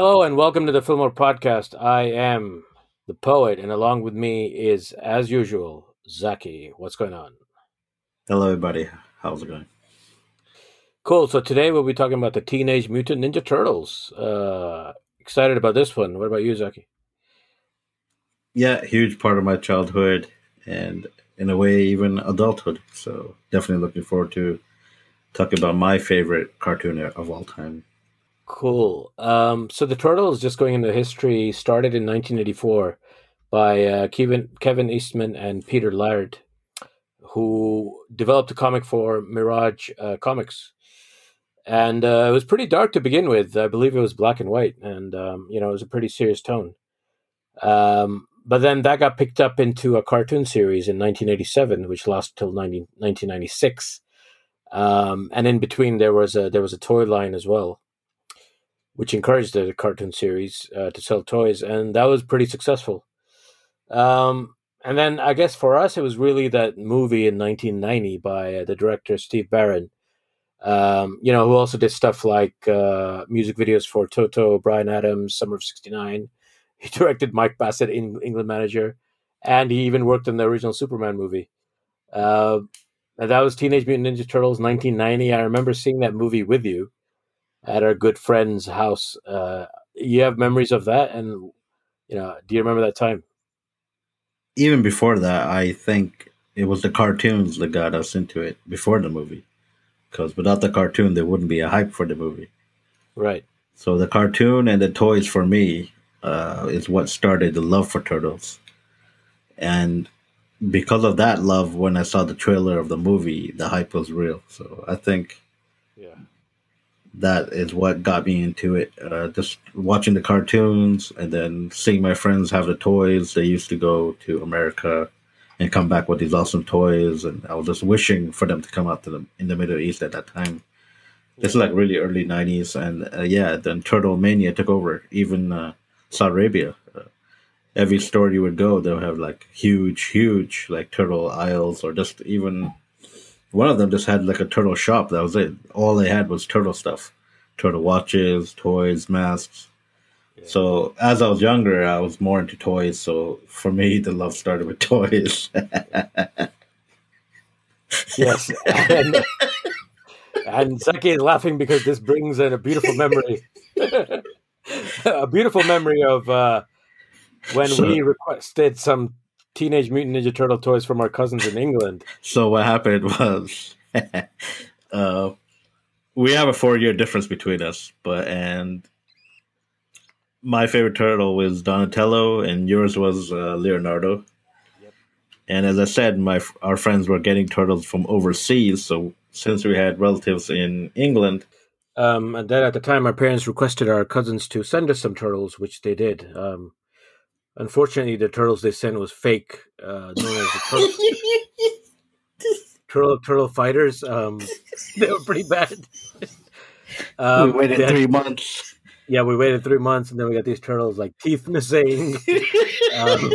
Hello and welcome to the Fillmore Podcast. I am the poet, and along with me is, as usual, Zaki. What's going on? Hello, everybody. How's it going? Cool. So today we'll be talking about the Teenage Mutant Ninja Turtles. Uh, excited about this one. What about you, Zaki? Yeah, huge part of my childhood, and in a way, even adulthood. So definitely looking forward to talking about my favorite cartoon of all time. Cool. Um, so the Turtles, just going into history, started in 1984 by uh, Kevin Kevin Eastman and Peter Laird, who developed a comic for Mirage uh, Comics, and uh, it was pretty dark to begin with. I believe it was black and white, and um, you know it was a pretty serious tone. Um, but then that got picked up into a cartoon series in 1987, which lasted till 19, 1996. Um, and in between there was a there was a toy line as well which encouraged the cartoon series uh, to sell toys, and that was pretty successful. Um, and then I guess for us, it was really that movie in 1990 by uh, the director Steve Barron, um, you know, who also did stuff like uh, music videos for Toto, Bryan Adams, Summer of '69. He directed Mike Bassett in England Manager, and he even worked in the original Superman movie. Uh, that was Teenage Mutant Ninja Turtles 1990. I remember seeing that movie with you at our good friend's house. Uh, you have memories of that, and you know, do you remember that time? Even before that, I think it was the cartoons that got us into it before the movie. Because without the cartoon, there wouldn't be a hype for the movie. Right. So the cartoon and the toys for me uh, is what started the love for turtles, and because of that love, when I saw the trailer of the movie, the hype was real. So I think that is what got me into it. Uh, just watching the cartoons and then seeing my friends have the toys. They used to go to America and come back with these awesome toys, and I was just wishing for them to come out to the in the Middle East at that time. This is like really early '90s, and uh, yeah, then Turtle Mania took over. Even uh, Saudi Arabia, uh, every store you would go, they'll have like huge, huge like turtle aisles, or just even one of them just had like a turtle shop. That was it. All they had was turtle stuff, turtle watches, toys, masks. Yeah. So as I was younger, I was more into toys. So for me, the love started with toys. yes, and, and Zaki is laughing because this brings in a beautiful memory, a beautiful memory of uh, when so, we requested some Teenage Mutant Ninja Turtle toys from our cousins in England. So what happened was, uh, we have a four-year difference between us, but and my favorite turtle was Donatello, and yours was uh, Leonardo. Yep. And as I said, my our friends were getting turtles from overseas, so since we had relatives in England. Um, and then at the time, our parents requested our cousins to send us some turtles, which they did. Um, Unfortunately, the turtles they sent was fake, uh, known as the turtle, turtle, turtle fighters. Um, they were pretty bad. um, we waited had, three months. Yeah, we waited three months, and then we got these turtles like teeth missing. um,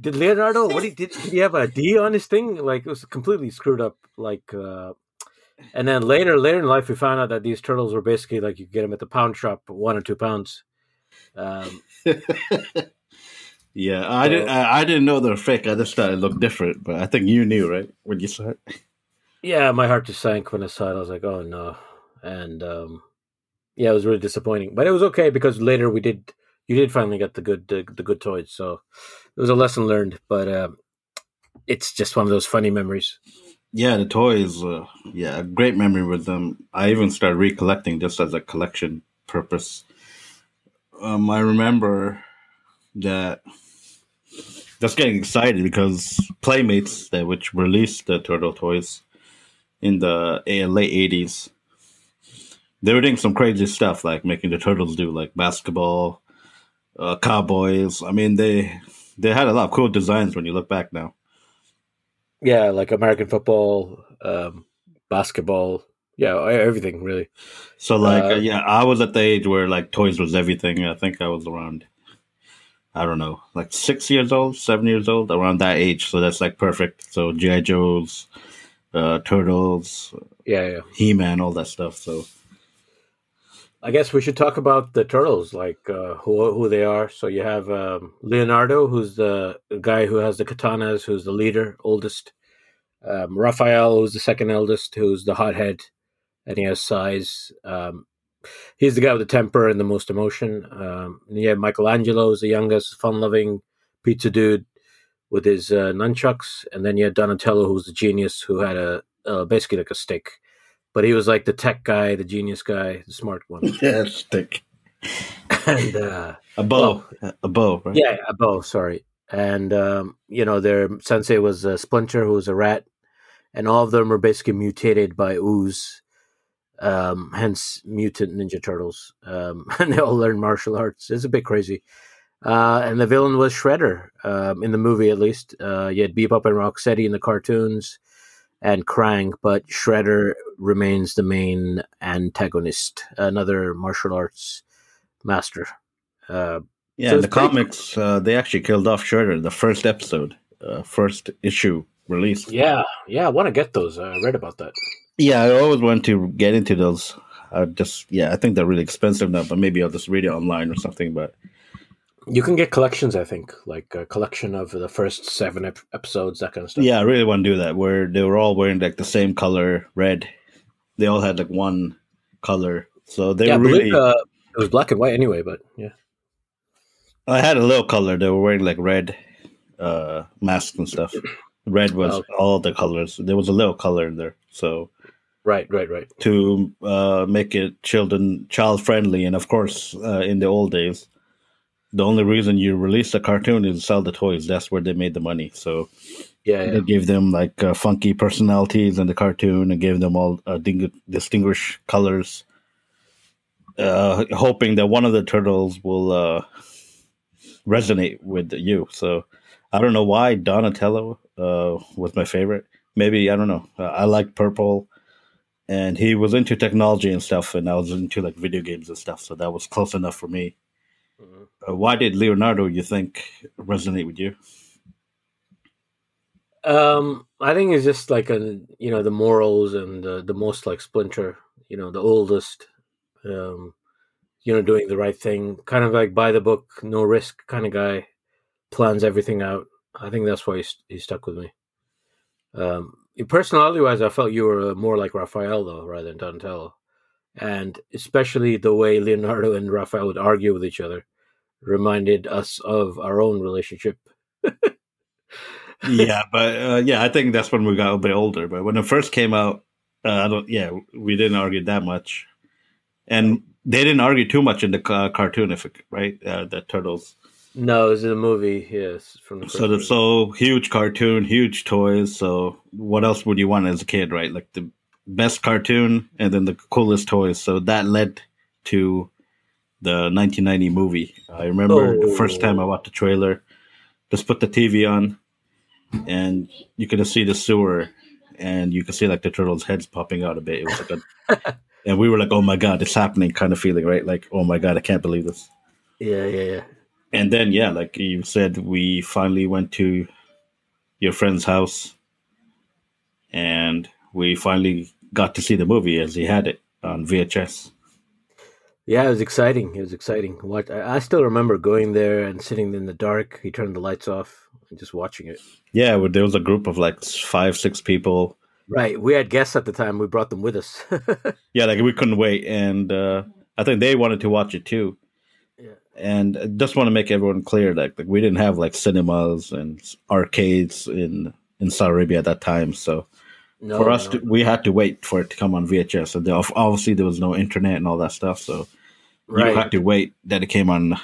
did Leonardo? What did, did did he have a D on his thing? Like it was completely screwed up. Like, uh, and then later, later in life, we found out that these turtles were basically like you get them at the pound shop, one or two pounds. Um, yeah, I so, didn't. I, I, didn't know they were fake. I just thought it looked different. But I think you knew, right, when you saw it. Yeah, my heart just sank when I saw it. I was like, "Oh no!" And um, yeah, it was really disappointing. But it was okay because later we did. You did finally get the good the, the good toys, so it was a lesson learned. But um, it's just one of those funny memories. Yeah, the toys. Uh, yeah, a great memory with them. I even started recollecting just as a collection purpose um, I remember that just getting excited because Playmates, that which released the Turtle toys in the late '80s, they were doing some crazy stuff like making the turtles do like basketball, uh, cowboys. I mean, they they had a lot of cool designs when you look back now. Yeah, like American football, um, basketball, yeah, everything really. So like, uh, yeah, I was at the age where like toys was everything. I think I was around, I don't know, like six years old, seven years old, around that age. So that's like perfect. So GI Joes, uh, Turtles, yeah, yeah, He Man, all that stuff. So I guess we should talk about the turtles, like uh, who who they are. So you have um, Leonardo, who's the guy who has the katanas, who's the leader, oldest. Um, Raphael, who's the second eldest, who's the hothead, and he has sais. Um, he's the guy with the temper and the most emotion. Um, and you Michelangelo, who's the youngest, fun-loving pizza dude with his uh, nunchucks, and then you had Donatello, who's the genius, who had a uh, basically like a stick but he was like the tech guy, the genius guy, the smart one. Yeah, stick. and uh, A bow. a bow, right? yeah, a bow. Sorry, and um, you know their sensei was a Splinter, who was a rat, and all of them were basically mutated by ooze, um, hence mutant Ninja Turtles, um, and they all learn martial arts. It's a bit crazy. Uh, and the villain was Shredder um, in the movie, at least. Uh, you had Bebop and Rocksteady in the cartoons and Krang, but Shredder remains the main antagonist, another martial arts master. Uh, Yeah, So in the comics, uh, they actually killed off Shredder in the first episode, uh, first issue release. yeah, yeah, I want to get those. I read about that. Yeah, I always want to get into those. I just, yeah, I think they're really expensive now, but maybe I'll just read it online or something. But You can get collections, I think, like a collection of the first seven ep- episodes, that kind of stuff. yeah, I really want to do that where they were all wearing like the same color, red. They all had like one color. So they yeah, were believe really. uh, it was black and white anyway, but yeah. I had a little color. They were wearing like red uh, masks and stuff. Red was Okay. all the colors. There was a little color in there. So Right, right, right. to uh, make it children child friendly, and of course, uh, in the old days, the only reason you release a cartoon is to sell the toys. That's where they made the money. So Yeah, yeah. they gave them like uh, funky personalities in the cartoon and gave them all uh, ding- distinguished colors, uh, hoping that one of the turtles will uh, resonate with you. So I don't know why Donatello uh, was my favorite. Maybe I don't know. Uh, I like purple, and he was into technology and stuff, and I was into like video games and stuff. So that was close enough for me. Mhm. Uh, why did Leonardo, you think, resonate with you? Um, I think it's just like a you know the morals and the, the most like Splinter, you know, the oldest, um, you know, doing the right thing, kind of like by the book, no risk kind of guy, plans everything out. I think that's why he, he stuck with me. Um, personality wise, I felt you were uh, more like Raphael though, rather than Donatello, and especially the way Leonardo and Raphael would argue with each other reminded us of our own relationship. yeah, but uh, yeah, I think that's when we got a bit older. But when it first came out, uh, I don't. Yeah, we didn't argue that much, and they didn't argue too much in the ca- cartoon, if it, right? Uh, the turtles. No, this is a movie. Yes, from the So the so huge cartoon, huge toys. So what else would you want as a kid, right? Like the best cartoon, and then the coolest toys. So that led to the 1990 movie. I remember the first time I Oh. watched the trailer. Just put the TV on, and you could see the sewer, and you could see like the turtles' heads popping out a bit. It was like a, and we were like, "Oh my god, it's happening!" kind of feeling, right? Like, "Oh my god, I can't believe this." Yeah, yeah, yeah. And then, yeah, like you said, we finally went to your friend's house, and we finally got to see the movie as he had it on VHS. Yeah, it was exciting. It was exciting. What I still remember going there and sitting in the dark. He turned the lights off and just watching it. Yeah, there was a group of like five, six people. Right. We had guests at the time. We brought them with us. Yeah, like we couldn't wait, and uh, I think they wanted to watch it too. And I just want to make everyone clear that like, we didn't have like cinemas and arcades in in Saudi Arabia at that time, so no, for us, no. to, we had to wait for it to come on VHS. And obviously, there was no internet and all that stuff, so you had to wait that it came on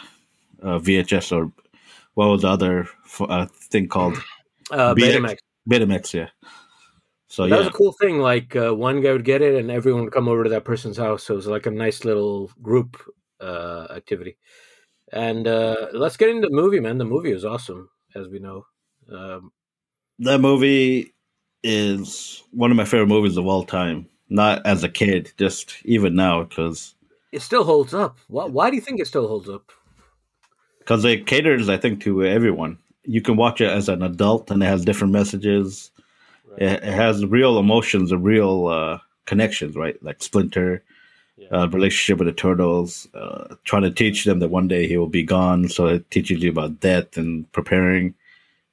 uh, VHS or what was the other f- uh, thing called uh, Betamax. Betamax? Yeah. So that yeah, was a cool thing. Like uh, one guy would get it, and everyone would come over to that person's house. So it was like a nice little group uh, activity. And uh, let's get into the movie, man. The movie is awesome, as we know. Um, that movie is one of my favorite movies of all time. Not as a kid, just even now, because it still holds up. Why, why do you think it still holds up? because it caters, I think, to everyone. You can watch it as an adult, and it has different messages. It, it has real emotions and real uh, connections, right? Like Splinter, uh, relationship with the turtles, uh, trying to teach them that one day he will be gone. So it teaches you about death and preparing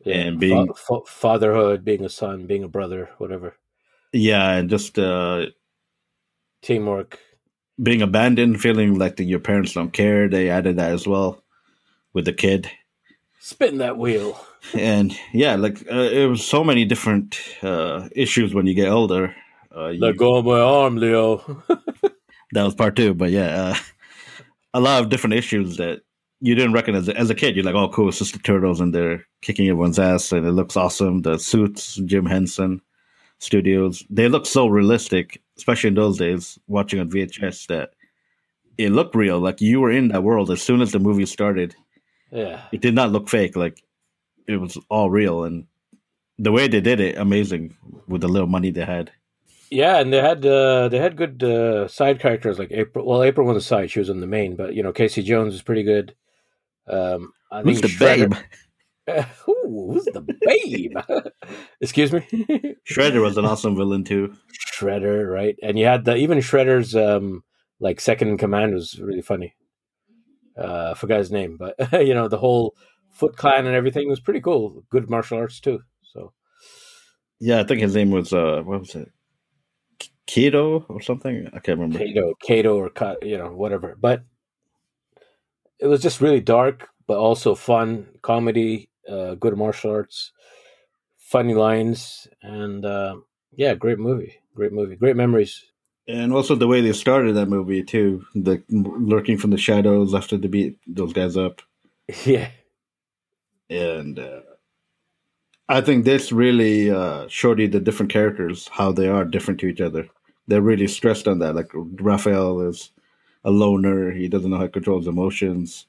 Yeah. and being, Fa- fa- fatherhood, being a son, being a brother, whatever. yeah, and just uh, Teamwork. being abandoned, feeling like that your parents don't care. They added that as well with the kid. Spin that wheel. And yeah, like uh, it was so many different uh, issues when you get older. Uh, you- Let go of my arm, Leo. that was part two, but yeah, uh, a lot of different issues that you didn't recognize as a kid. You're like, oh, cool, it's just the turtles, and they're kicking everyone's ass, and it looks awesome. The suits, Jim Henson Studios, they look so realistic, especially in those days. Watching on VHS, that it looked real, like you were in that world as soon as the movie started. yeah. It did not look fake, like it was all real, and the way they did it, amazing with the little money they had. Yeah, and they had uh, they had good uh, side characters like April. Well, April was a side; she was in the main. But you know, Casey Jones was pretty good. Um, I Who's think the Shredder- babe? Ooh, who's the babe? Excuse me, Shredder was an awesome villain too. Shredder, right? And you had the even Shredder's um, like second in command was really funny. Uh, I forgot his name, but you know the whole Foot Clan and everything was pretty cool. Good martial arts too. So Yeah, I think his name was uh what was it? Keto or something? I can't remember. Kato, Kato, or you know whatever. But it was just really dark, but also fun, comedy, uh, good martial arts, funny lines, and uh, yeah, great movie, great movie, great memories. And also the way they started that movie too, the lurking from the shadows after they beat those guys up. yeah, And uh, I think this really uh, showed you the different characters, how they are different to each other. They're really stressed on that. Like Raphael is a loner; he doesn't know how to control his emotions.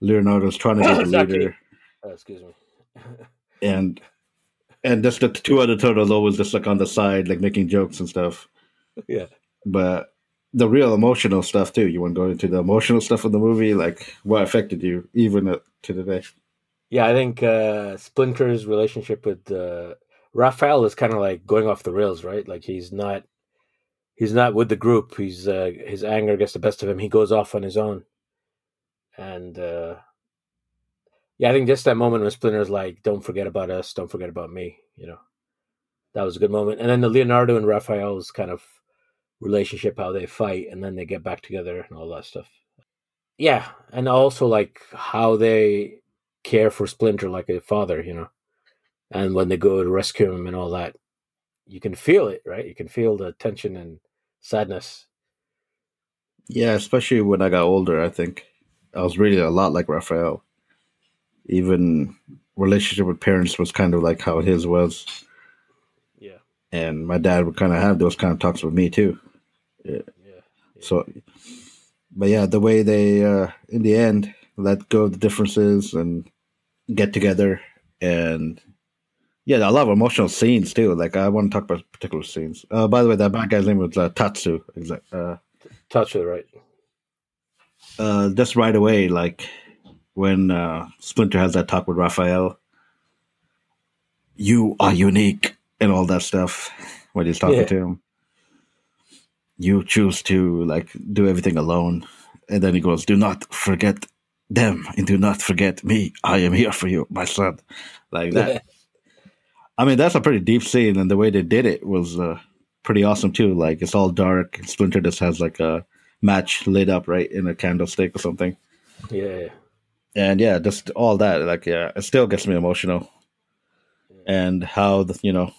Leonardo's trying to be the Exactly. leader. Uh, excuse me. and and just the two other turtles always just like on the side, like making jokes and stuff. yeah, But the real emotional stuff too. You want to go into the emotional stuff of the movie, like what affected you even to today. yeah. I think uh, Splinter's relationship with uh, Raphael is kind of like going off the rails, right? Like he's not. He's not with the group. He's uh, his anger gets the best of him. He goes off on his own, and uh, yeah, I think just that moment when Splinter's like, "Don't forget about us. Don't forget about me." You know, that was a good moment. And then the Leonardo and Raphael's kind of relationship, how they fight, and then they get back together and all that stuff. Yeah, and also like how they care for Splinter like a father, you know, and when they go to rescue him and all that, you can feel it, right? You can feel the tension and sadness. Yeah, especially when I got older, I think I was really a lot like Raphael. Even relationship with parents was kind of like how his was, Yeah, and my dad would kind of have those kind of talks with me too. yeah, yeah. So, but yeah, the way they, uh, in the end, let go of the differences and get together, and yeah, a lot of emotional scenes too. Like I want to talk about particular scenes. Uh, by the way, that bad guy's name was uh, Tatsu. Uh, it right. uh, just right away, like when uh, Splinter has that talk with Raphael, you are unique and all that stuff. When he's talking Yeah. to him, you choose to like do everything alone, and then he goes, "Do not forget them, and do not forget me. I am here for you, my son." Like that. I mean, that's a pretty deep scene, and the way they did it was uh, pretty awesome too. Like it's all dark. Splinter just has like a match lit up right in a candlestick or something, yeah, and yeah, just all that. Like yeah, it still gets me emotional. And how the, you know,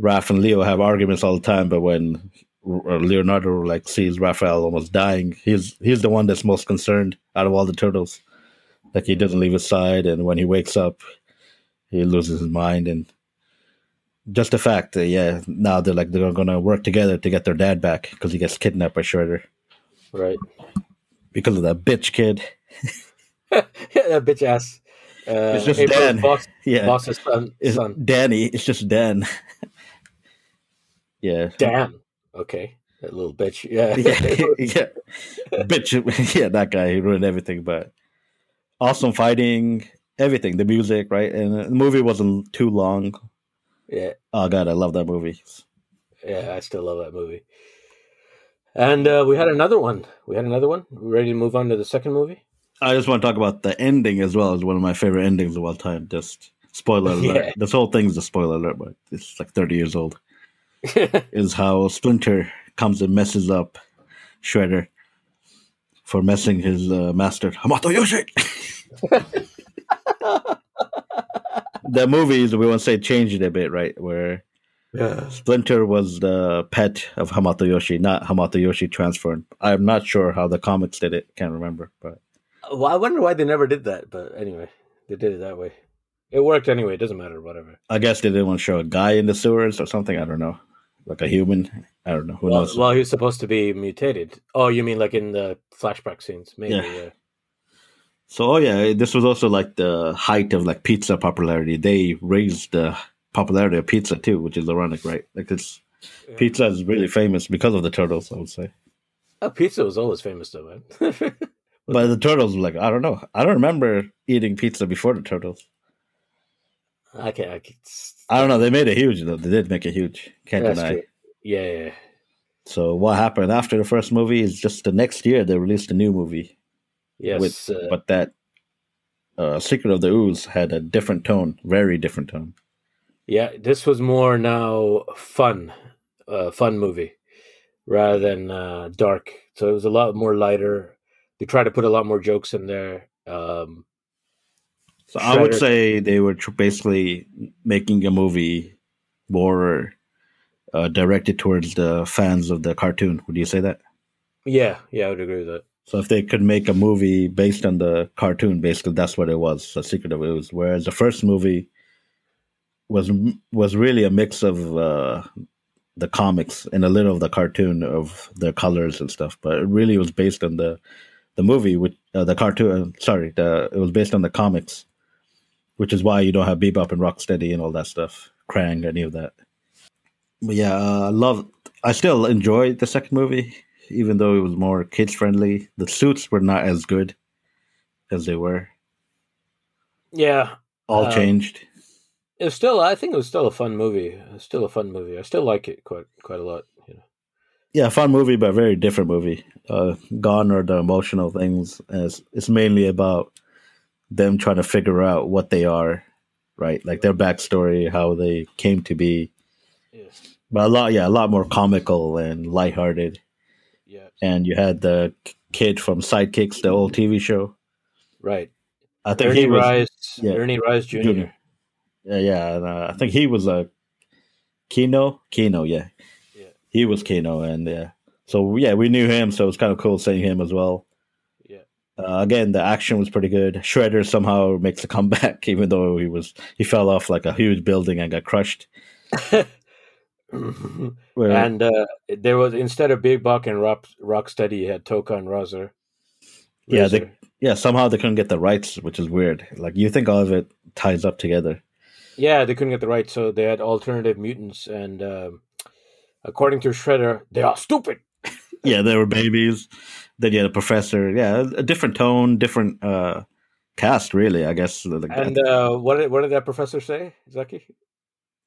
Raph and Leo have arguments all the time, but when Leonardo like sees Raphael almost dying, he's he's the one that's most concerned out of all the turtles. Like he doesn't leave his side, and when he wakes up, he loses his mind, and just the fact that yeah, now they're like they're gonna work together to get their dad back because he gets kidnapped by Shredder right. because of that bitch kid. yeah, that bitch ass. Uh, It's just April's Dan. Yeah, boss's son. it's son. Danny. It's just Dan. yeah. Dan. Okay, that little bitch. Yeah, yeah, yeah, bitch. Yeah, that guy. He ruined everything. But awesome fighting, everything. The music, right? And the movie wasn't too long. yeah, Oh god, I love that movie. yeah. I still love that movie. And uh, we had another one. We had another one. We ready to move on to the second movie? I just want to talk about the ending as well as one of my favorite endings of all time. Just spoiler alert. Yeah. This whole thing's a spoiler alert, but it's like 30 years old. is how Splinter comes and messes up Shredder for messing his uh, master Hamato Yoshi. the movies we won't say changed a bit, right? Where yeah. Splinter was the pet of Hamato Yoshi, not Hamato Yoshi transformed. I'm not sure how the comics did it. Can't remember, but Well, I wonder why they never did that, but anyway, they did it that way. It worked anyway. It doesn't matter. Whatever. I guess they didn't want to show a guy in the sewers or something. I don't know, like a human. I don't know. Who Well, knows? well, he was supposed to be mutated. Oh, you mean like in the flashback scenes? Maybe. Yeah. Yeah. So, oh yeah, this was also like the height of like pizza popularity. They raised the popularity of pizza too, which is ironic, right? Like it's Yeah. pizza is really famous because of the turtles. I would say, Oh, pizza was always famous, though, man. but the turtles, like I don't know, I don't remember eating pizza before the turtles. I can't. I can't I don't know. They made it huge though. They did make it huge. Can't That's deny. true. Yeah, yeah, yeah. So what happened after the first movie is just the next year they released a new movie. Yes. With- uh, but that uh, Secret of the Ooze had a different tone, very different tone. yeah, this was more now fun, uh, fun movie rather than uh, dark. So it was a lot more lighter. They tried to put a lot more jokes in there. Um, So I would say they were tr- basically making a movie more uh, directed towards the fans of the cartoon. Would you say that? yeah, yeah, I would agree with that. So if they could make a movie based on the cartoon, basically that's what it was, The Secret of Ooze. Whereas the first movie was was really a mix of uh, the comics and a little of the cartoon of the colors and stuff, but it really was based on the the movie, with uh, the cartoon. Sorry, the it was based on the comics, which is why you don't have Bebop and Rocksteady and all that stuff, Krang, any of that. But yeah, uh, I love. I still enjoy the second movie, even though it was more kids friendly. The suits were not as good as they were. Yeah, All Um, changed. it was still. I think it was still a fun movie. It was still a fun movie. I still like it quite quite a lot. You know. Yeah, fun movie, but a very different movie. Uh, Gone are the emotional things. As it's mainly about them trying to figure out what they are, right? Like their backstory, how they came to be. Yeah, But a lot, yeah, a lot more comical and lighthearted. Yeah, And you had the kid from Sidekicks, the old TV show. right. I think Ernie he was, Reyes, yeah. Ernie Reyes Jr. Junior. yeah, yeah. And, uh, I think he was a Keno, Keno, yeah, Yeah. he was Keno, and yeah. So yeah, we knew him, so it was kind of cool seeing him as well. Yeah, Uh, again, the action was pretty good. Shredder somehow makes a comeback, even though he was he fell off like a huge building and got crushed. Where, and uh, there was instead of Big Buck and Rock Rocksteady, you had Tokka and Rahzar. Yeah, they- yeah, somehow they couldn't get the rights, which is weird. Like you think all of it ties up together. yeah, they couldn't get the rights, so they had alternative mutants, and um, according to Shredder, they are stupid. Yeah, they were babies. Then you had a professor. Yeah, a different tone, different uh, cast, really. I guess. Like, And uh, what did what did that professor say, Zaki?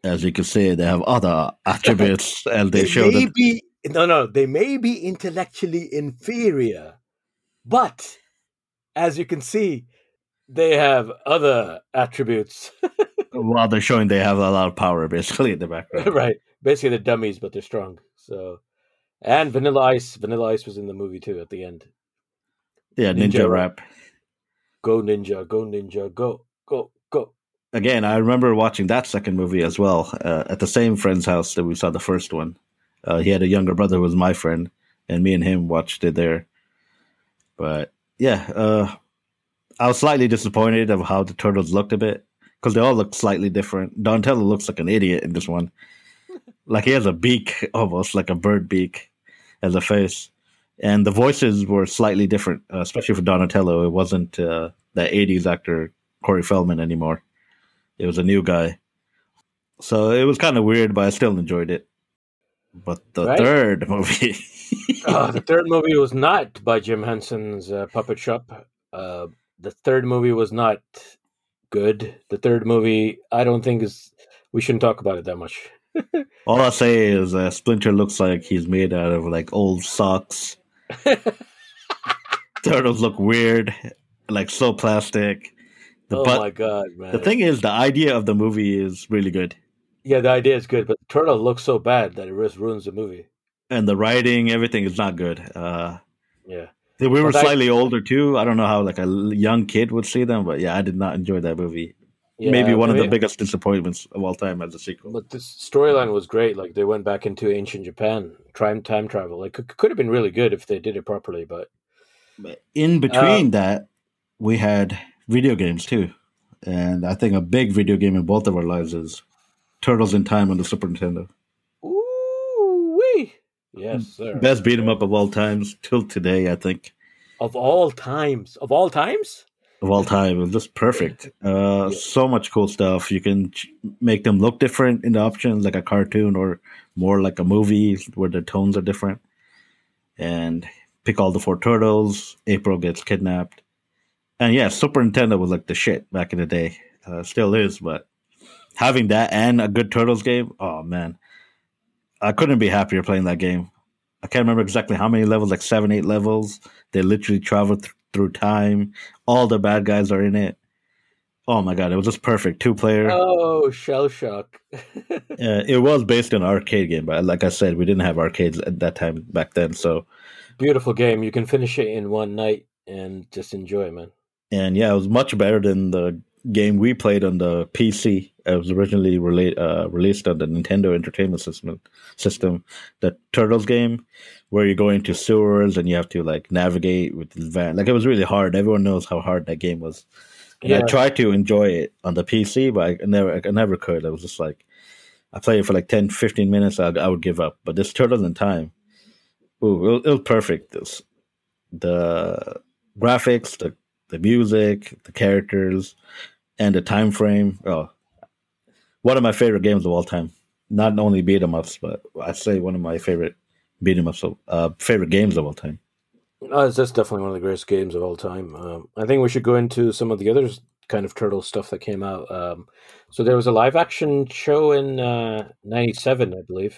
As you can see, they have other attributes, and they, show may that. be no, no, they may be intellectually inferior, but as you can see, they have other attributes. While they're showing they have a lot of power, basically in the background. right. Basically, they're dummies, but they're strong. So, and Vanilla Ice, Vanilla Ice was in the movie too at the end. Yeah, ninja, Ninja rap. Go ninja, go ninja, go, go. Again, I remember watching that second movie as well uh, at the same friend's house that we saw the first one. Uh, he had a younger brother who was my friend, and me and him watched it there. But yeah, uh, I was slightly disappointed of how the turtles looked a bit because they all look slightly different. Donatello looks like an idiot in this one, like he has a beak, almost like a bird beak, as a face. And the voices were slightly different, uh, especially for Donatello. It wasn't uh, the '80s actor Corey Feldman anymore. It was a new guy. So it was kind of weird, but I still enjoyed it. But the Right. third movie, Uh, the third movie was not by Jim Henson's uh, Puppet Shop. Uh, the third movie was not good. The third movie, I don't think is. We shouldn't talk about it that much. All I say is uh, Splinter looks like he's made out of like old socks. Turtles look weird, like so plastic. The, oh but my god, man! The thing is, the idea of the movie is really good. Yeah, the idea is good, but turtle looks so bad that it just ruins the movie. And the writing, everything is not good. Uh, yeah, we were slightly older too. I don't know how like a young kid would see them, but yeah, I did not enjoy that movie. Yeah, Maybe one I of the biggest disappointments of all time as a sequel. But this storyline was great. Like they went back into ancient Japan, time time travel. Like it could have been really good if they did it properly. But, but in between uh, that, we had video games too, and I think a big video game in both of our lives is Turtles in Time on the Super Nintendo. Ooh wee! Yes, sir. Best beat 'em up of all times till today, I think. Of all times, of all times of all time. It was just perfect. Uh, yeah. So much cool stuff. You can ch- make them look different in the options, like a cartoon or more like a movie where the tones are different. And pick all the four turtles. April gets kidnapped. And yeah, Super Nintendo was like the shit back in the day. Uh, still is, but having that and a good Turtles game, oh man. I couldn't be happier playing that game. I can't remember exactly how many levels, like seven, eight levels. They literally travel th- through time. All the bad guys are in it. Oh my god, it was just perfect. Two player. Oh, shell shock. yeah, it was based on an arcade game, but like I said, we didn't have arcades at that time back then. So beautiful game. You can finish it in one night and just enjoy, man. And yeah, it was much better than the game we played on the PC. It was originally uh, released on the Nintendo Entertainment System. System, the Turtles game, where you go into sewers and you have to like navigate with the van. Like it was really hard. Everyone knows how hard that game was. And yeah. I tried to enjoy it on the PC, but I never, I never could. I was just like, I played it for like 10, 15 minutes. I, I would give up. But this Turtles in Time, ooh, it, it was perfect. This, the graphics, the the music, the characters, and the time frame. Oh, one of my favorite games of all time. Not only beat 'em ups, but I'd say one of my favorite beat 'em ups, uh, favorite games of all time. That's definitely one of the greatest games of all time. Um, I think we should go into some of the other kind of turtle stuff that came out. Um, so there was a live action show in '97, uh, I believe,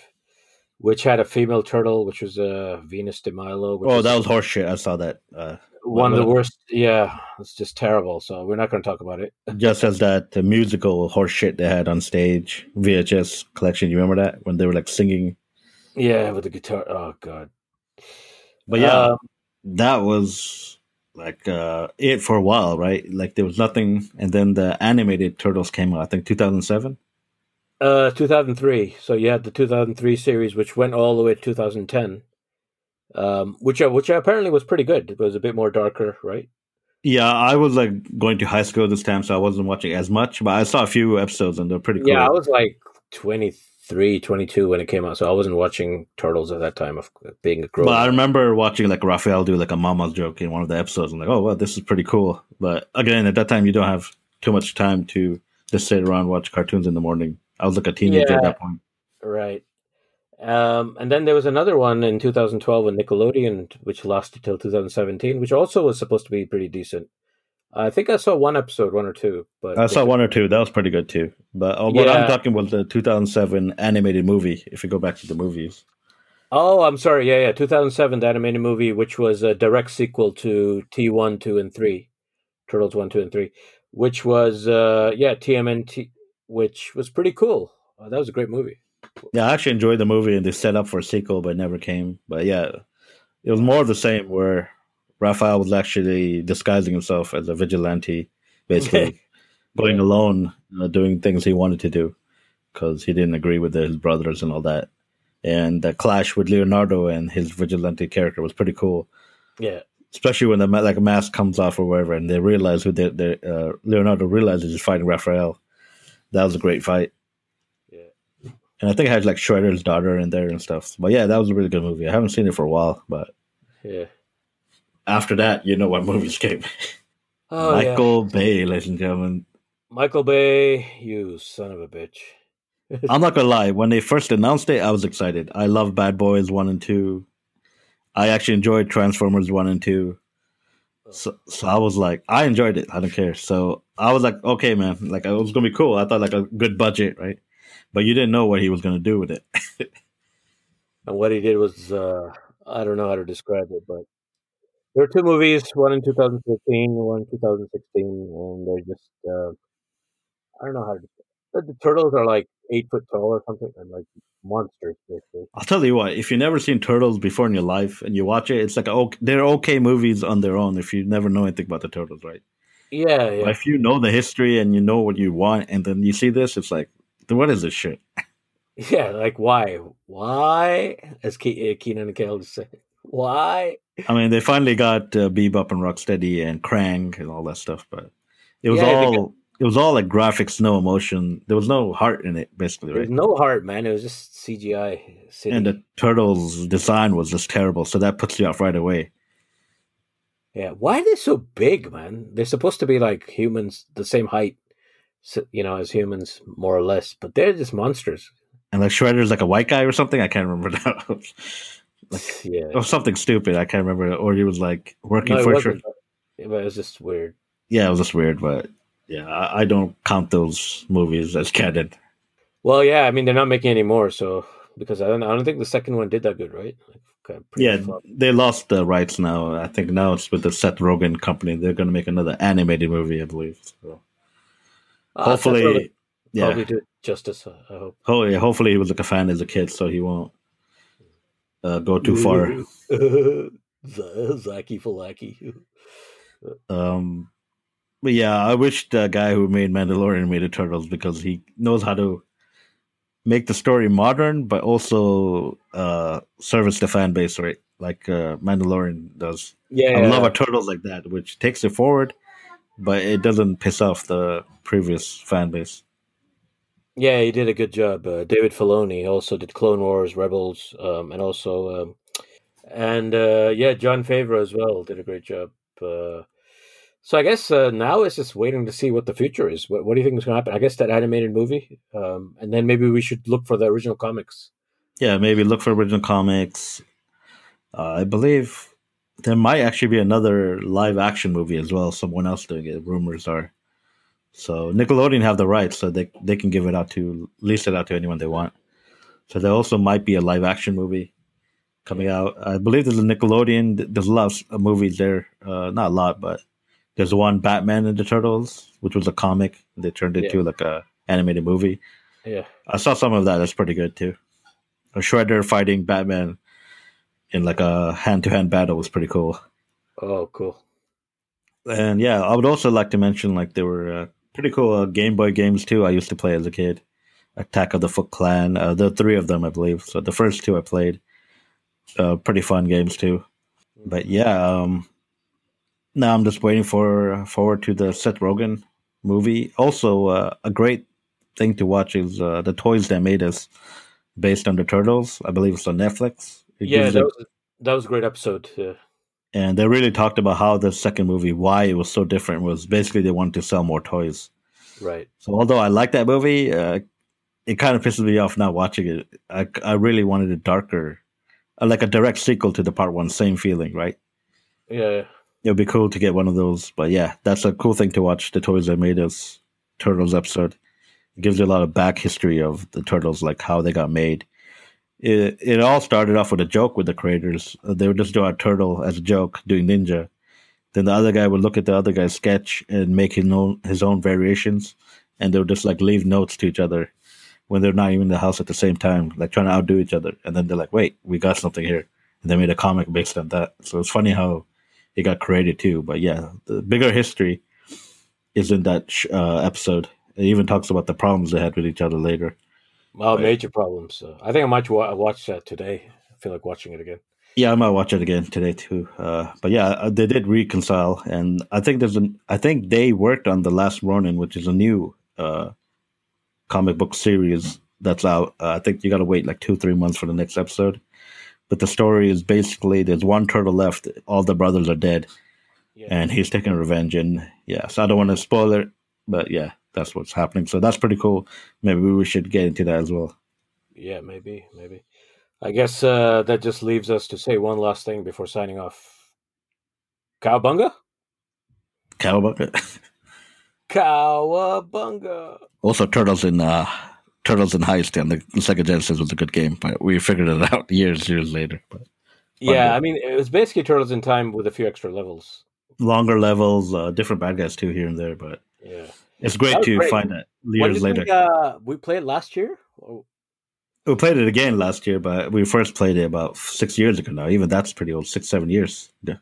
which had a female turtle, which was uh, Venus de Milo. oh, that was horseshit. I saw that. Uh, one of the worst. Yeah, it's just terrible. So we're not going to talk about it. just as that the musical horseshit they had on stage VHS collection. You remember that when they were like singing? Yeah, with the guitar. Oh god. But yeah, um, that was like uh it for a while, right? Like there was nothing, and then the animated Turtles came out. I think two thousand seven. Uh, 2003. So you had the 2003 series, which went all the way to 2010 um, which which apparently was pretty good. It was a bit more darker, right? Yeah, I was like going to high school this time, so I wasn't watching as much, but I saw a few episodes and they're pretty cool. Yeah, I was like 23, 22 when it came out, so I wasn't watching Turtles at that time of being a grown. But I remember watching like Raphael do like a mama's joke in one of the episodes. I'm like, oh, well, this is pretty cool. But again, at that time, you don't have too much time to just sit around watch cartoons in the morning. I was like a teenager yeah, at that point. Right. Um, and then there was another one in 2012 with Nickelodeon, which lasted till 2017, which also was supposed to be pretty decent. I think I saw one episode, one or two, but I saw one or two. That was pretty good too. But uh, what yeah. I'm talking about the 2007 animated movie. If you go back to the movies. Oh, I'm sorry. Yeah, yeah. 2007, the animated movie, which was a direct sequel to T1, 2, and 3, Turtles 1, 2, and 3, which was, uh, yeah, TMNT, which was pretty cool. Uh, that was a great movie. Yeah, I actually enjoyed the movie and they set up for a sequel, but never came. But yeah, it was more of the same where Raphael was actually disguising himself as a vigilante, basically going alone, uh, doing things he wanted to do because he didn't agree with his brothers and all that. And the clash with Leonardo and his vigilante character was pretty cool. Yeah, especially when the like a mask comes off or whatever, and they realize who they, they uh, Leonardo realizes he's fighting Raphael. That was a great fight and I think it had like Shredder's daughter in there and stuff. But yeah, that was a really good movie. I haven't seen it for a while, but yeah. After that, you know what movies came. Oh, Michael yeah. Bay, ladies and gentlemen. Michael Bay, you son of a bitch. I'm not gonna lie. When they first announced it, I was excited. I love Bad Boys one and two. I actually enjoyed Transformers one and two. Oh. So, so I was like, I enjoyed it. I don't care. So I was like, okay, man. Like it was gonna be cool. I thought like a good budget, right? But you didn't know what he was going to do with it. and what he did was uh, I don't know how to describe it, but there are two movies, one in 2015, one in 2016, and they're just uh, I don't know how to. The, the turtles are like eight foot tall or something, and like monsters. Basically. I'll tell you what, if you've never seen Turtles before in your life and you watch it, it's like okay, they're okay movies on their own. If you never know anything about the Turtles, right? Yeah, yeah. But if you know the history and you know what you want, and then you see this, it's like, what is this shit? Yeah, like why? Why? As Ke- uh, Keenan and Kel say, why? I mean, they finally got uh, Bebop and Rocksteady and Krang and all that stuff, but it was Yeah, all because- it was all like graphics, no emotion. There was no heart in it, basically, right? no heart, man. It was just CGI. City. And the turtles' design was just terrible, so that puts you off right away. yeah, why are they so big, man? They're supposed to be like humans, the same height, you know, as humans, more or less. But they're just monsters. And like Shredder's like a white guy or something. I can't remember now. yeah, or something stupid. I can't remember. Or he was like working no, for. Shredder. But it was just weird. Yeah, it was just weird, but yeah, I, I don't count those movies as canon. Well, yeah, I mean they're not making any more, so because I don't, I don't think the second one did that good, right? Kind of Yeah, flop. they lost the rights now. I think now it's with the Seth Rogen company. They're going to make another animated movie, I believe. So hopefully, Rogen yeah, probably do justice. I hope. ho- yeah, hopefully he was like a fan as a kid, so he won't uh, go too far. Zaki Falaki. Um, but yeah, I wish the guy who made Mandalorian made the Turtles because he knows how to make the story modern, but also uh, service the fan base, right? Like uh, Mandalorian does. Yeah, I love a Turtles like that, which takes it forward, but it doesn't piss off the previous fan base. yeah, he did a good job. Uh, David Filoni also did Clone Wars, Rebels, um, and also, um, and uh, yeah, Jon Favreau as well did a great job. Uh, so I guess uh, now it's just waiting to see what the future is. What, what do you think is going to happen? I guess that animated movie, um, and then maybe we should look for the original comics. Yeah, maybe look for original comics. Uh, I believe there might actually be another live action movie as well. Someone else doing it. Rumors are. So Nickelodeon have the rights, so they they can give it out to lease it out to anyone they want. So there also might be a live action movie coming out. I believe there's a Nickelodeon. There's a lot of movies there. Uh, not a lot, but there's one Batman and the Turtles, which was a comic. They turned it into like a animated movie. Yeah, I saw some of that. That's pretty good too. A Shredder fighting Batman in like a hand to hand battle was pretty cool. oh, cool. And yeah, I would also like to mention like there were uh, pretty cool uh, Game Boy games too. I used to play as a kid. Attack of the Foot Clan. Uh, are three of them, I believe. So the first two I played. Uh, pretty fun games too. But yeah, um, now I'm just waiting for forward to the Seth Rogen movie. Also, uh, a great thing to watch is uh, the Toys That Made Us, based on the Turtles. I believe it's on Netflix. It Yeah, that a- was that was a great episode. Uh, and they really talked about how the second movie, why it was so different, was basically they wanted to sell more toys. right. So although I like that movie, uh, it kind of pisses me off not watching it. I, I really wanted it darker, uh, like a direct sequel to the part one, same feeling, right? Yeah. It would be cool to get one of those. But yeah, that's a cool thing to watch. The Toys That Made Us Turtles episode. It gives you a lot of back history of the turtles, like how they got made. It it all started off with a joke with the creators. They would just do a turtle as a joke, doing ninja. Then the other guy would look at the other guy's sketch and make his own his own variations, and they would just like leave notes to each other when they're not even in the house at the same time, like trying to outdo each other. And then they're like, "Wait, we got something here," and they made a comic based on that. So it's funny how it got created too. But yeah, the bigger history is in that uh, episode. It even talks about the problems they had with each other later. Well, Right. major problems. Uh, I think I might wa- watch that today. I feel like watching it again. Yeah, I might watch it again today too. Uh, but yeah, uh, they did reconcile, and I think there's an. I think they worked on the Last Ronin, which is a new uh, comic book series that's out. Uh, I think you got to wait like two, three months for the next episode. But the story is basically there's one turtle left. All the brothers are dead, Yeah. and he's taking revenge. And yeah, so I don't want to spoil it, but yeah, that's what's happening. So that's pretty cool. Maybe we should get into that as well. Yeah, maybe, maybe. I guess uh, that just leaves us to say one last thing before signing off. Cowabunga? Cowabunga. Cowabunga. also, turtles in uh, Turtles in Heist on the Sega Genesis was a good game, but we figured it out years, years later. But yeah, I mean, it was basically Turtles in Time with a few extra levels. Longer levels, uh, different bad guys too here and there, but yeah, it's great to great. find that years later. We, uh, we played last year. Or? We played it again last year, but we first played it about six years ago now. Even that's pretty old, six, seven years. Yeah.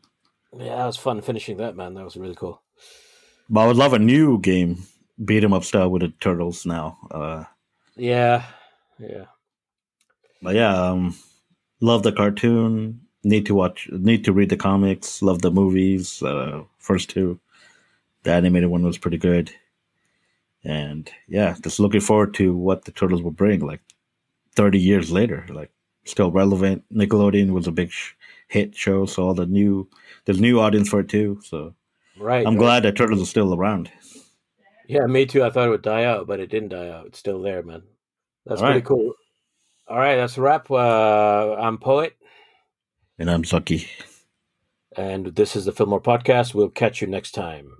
Yeah, it was fun finishing that, man. That was really cool. But I would love a new game, beat 'em up style with the turtles now. Uh, yeah, yeah. But yeah, um, love the cartoon. Need to watch. Need to read the comics. Love the movies. Uh, first two. The animated one was pretty good. And yeah, just looking forward to what the turtles will bring. Like thirty years later, like still relevant. Nickelodeon was a big sh- hit show, so all the new there's new audience for it too. So right, I'm right. glad that turtles are still around. Yeah, me too. I thought it would die out, but it didn't die out. It's still there, man. That's All pretty right. cool. All right, that's a wrap. Uh, I'm Poet. And I'm Zucky. And this is the Fillmore Podcast. We'll catch you next time.